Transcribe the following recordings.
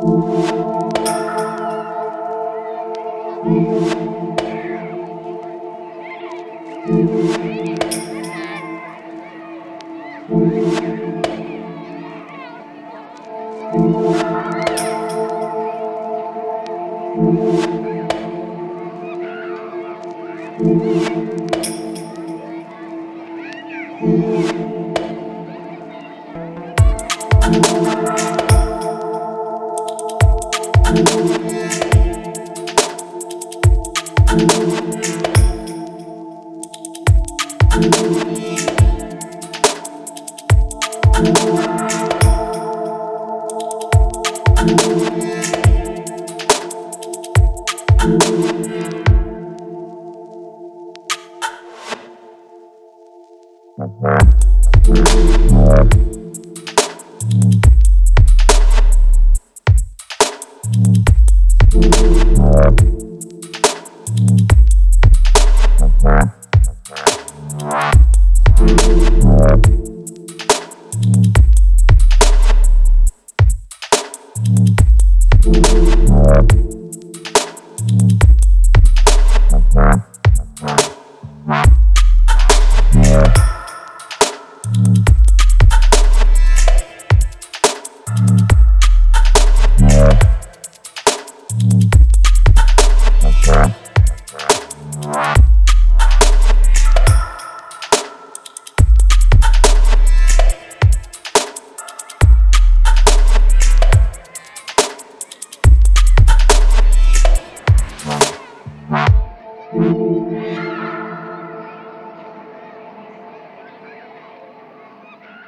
Thank you.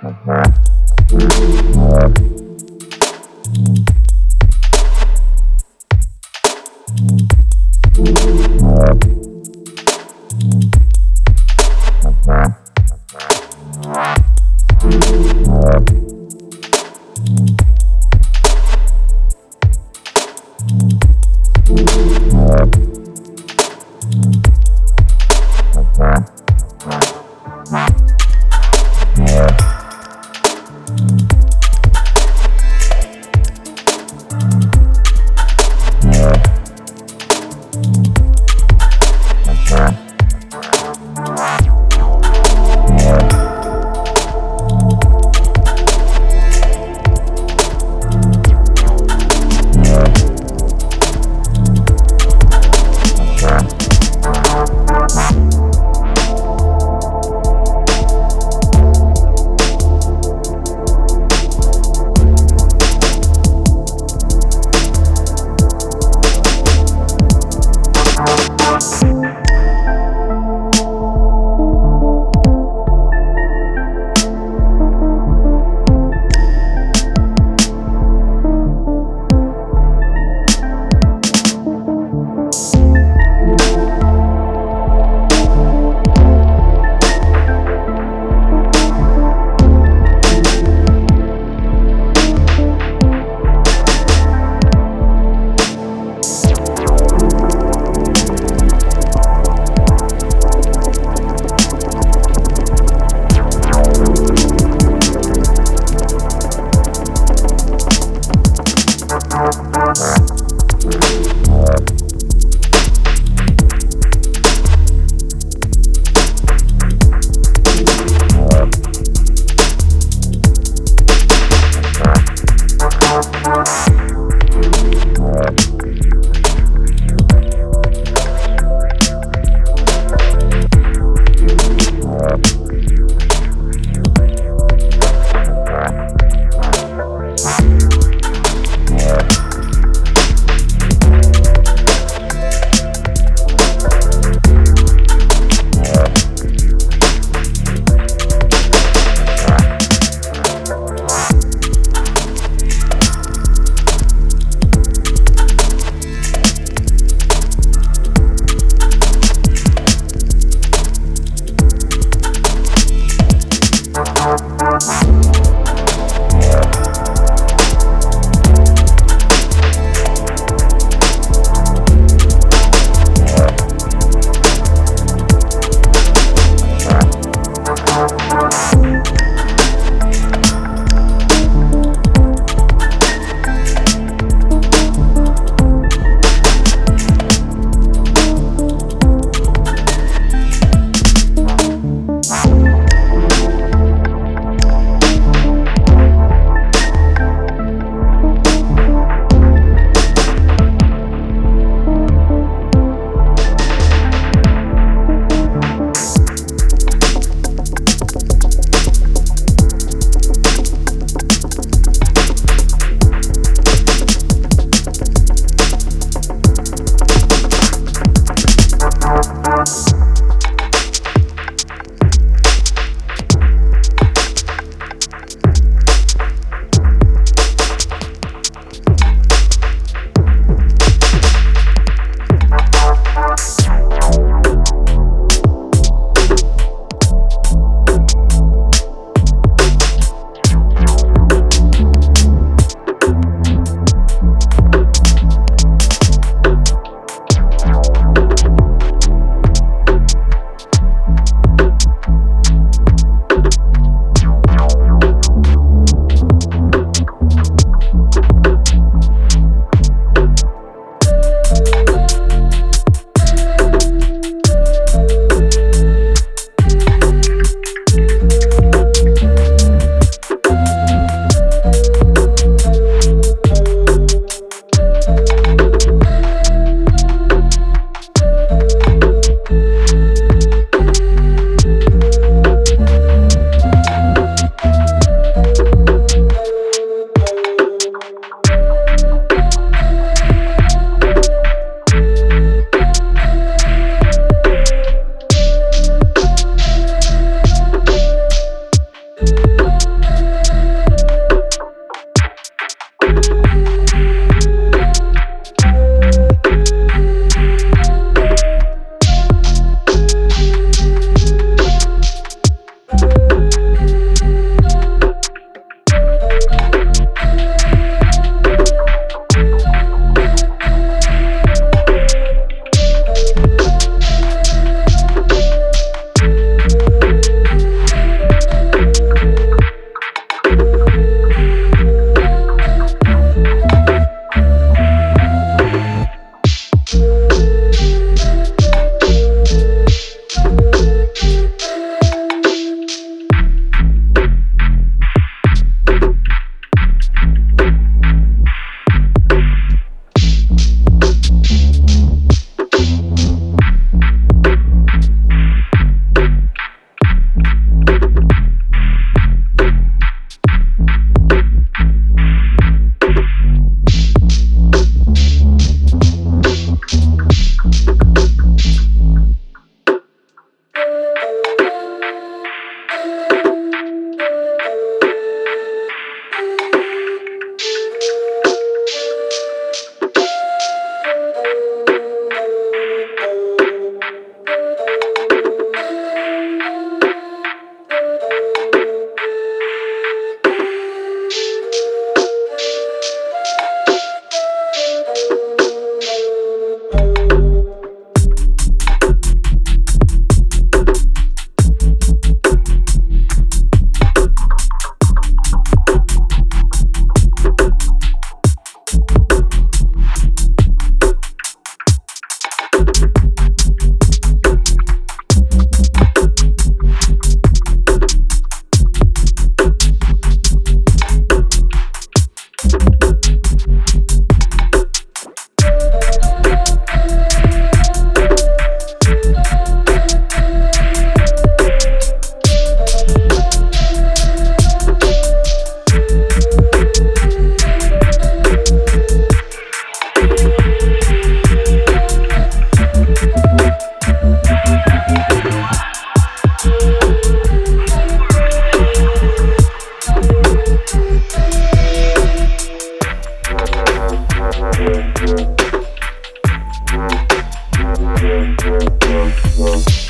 Thank you. Well, well, well.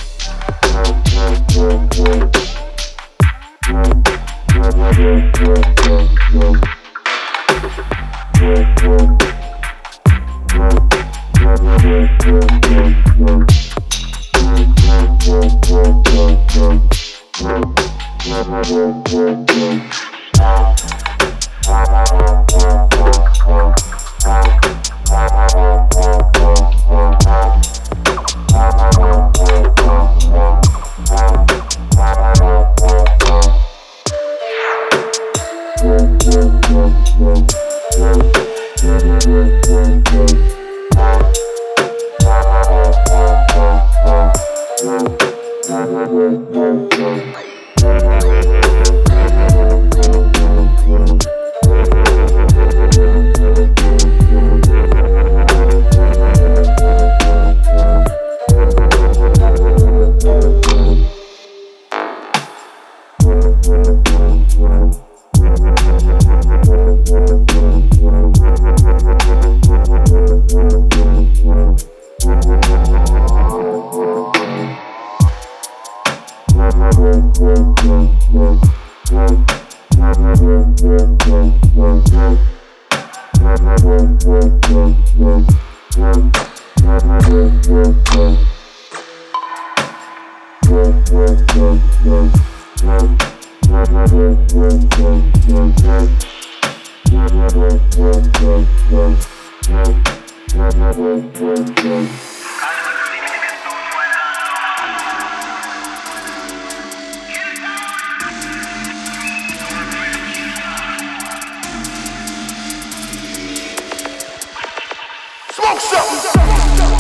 Smoke something.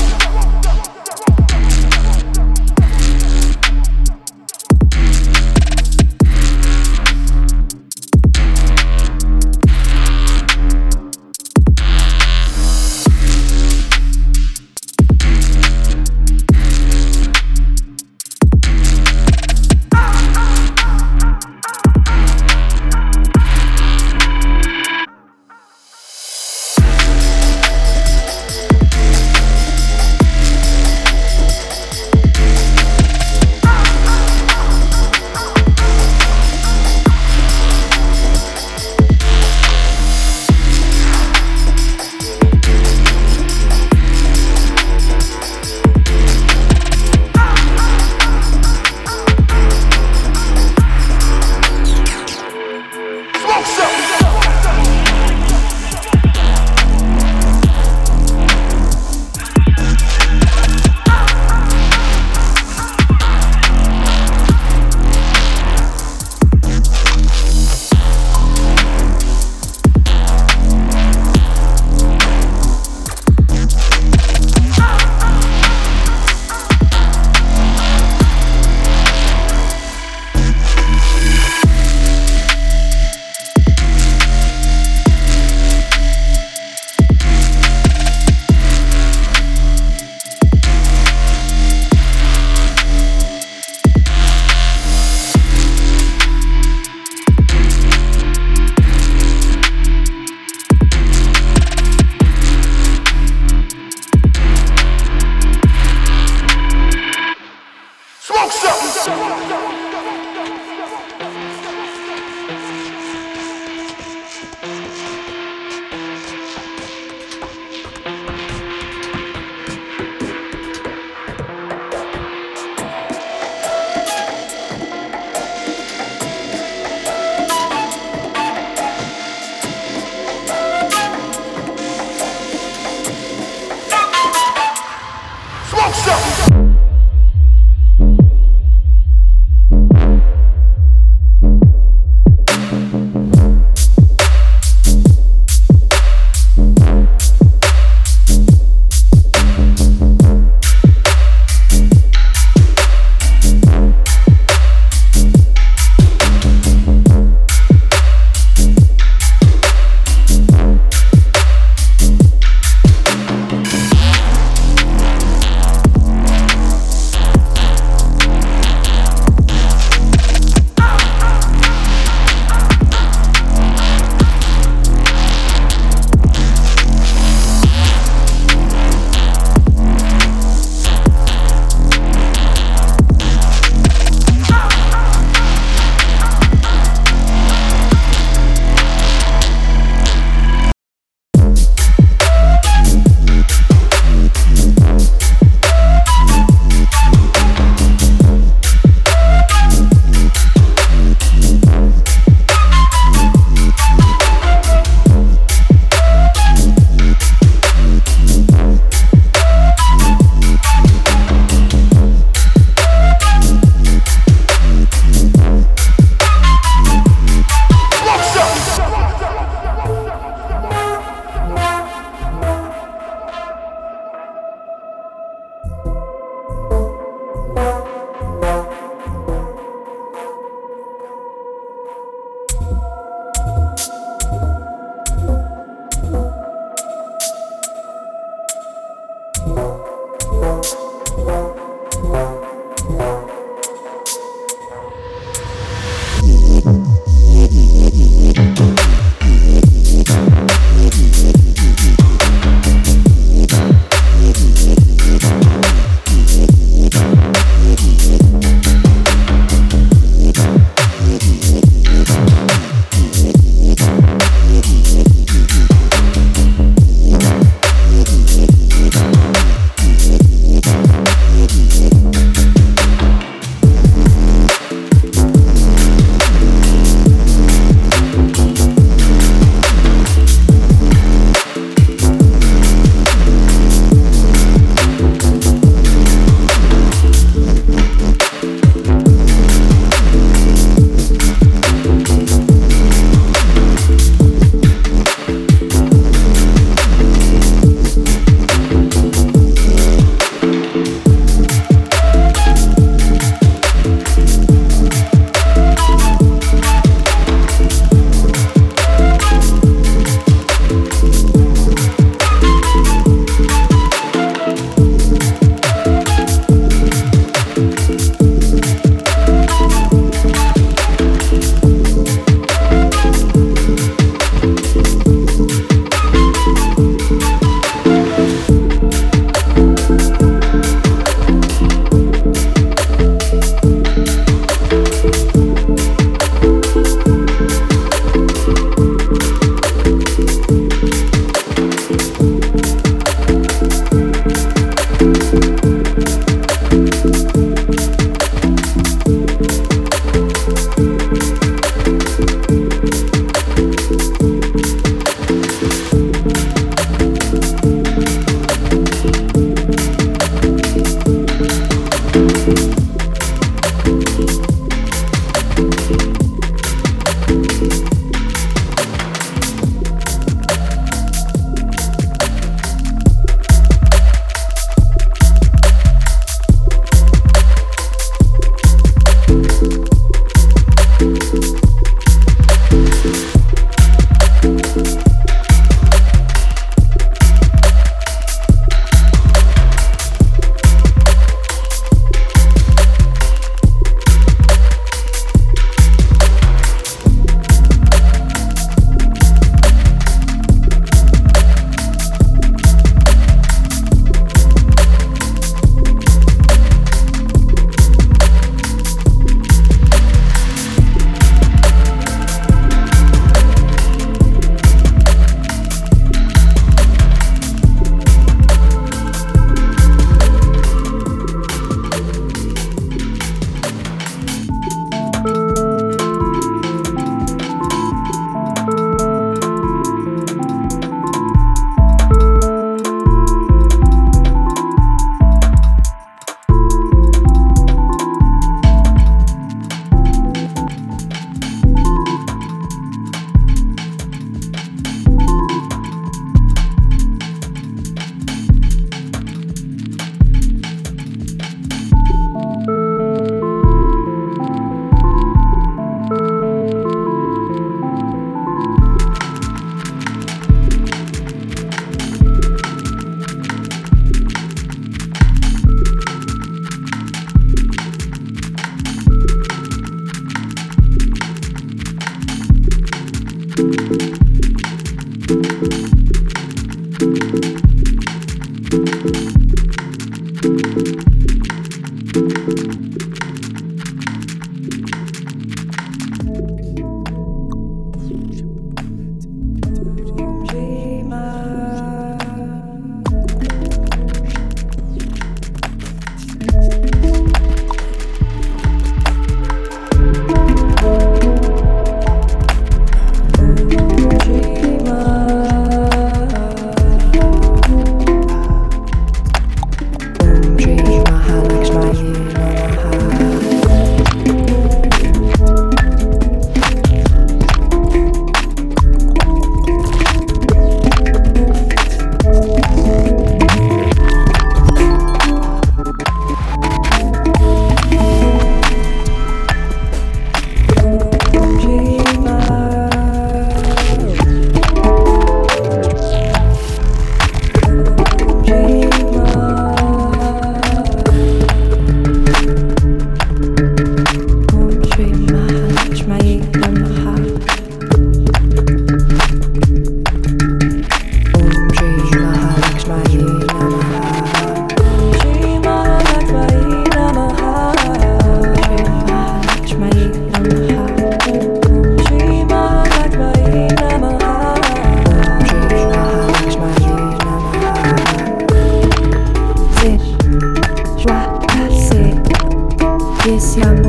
Yeah.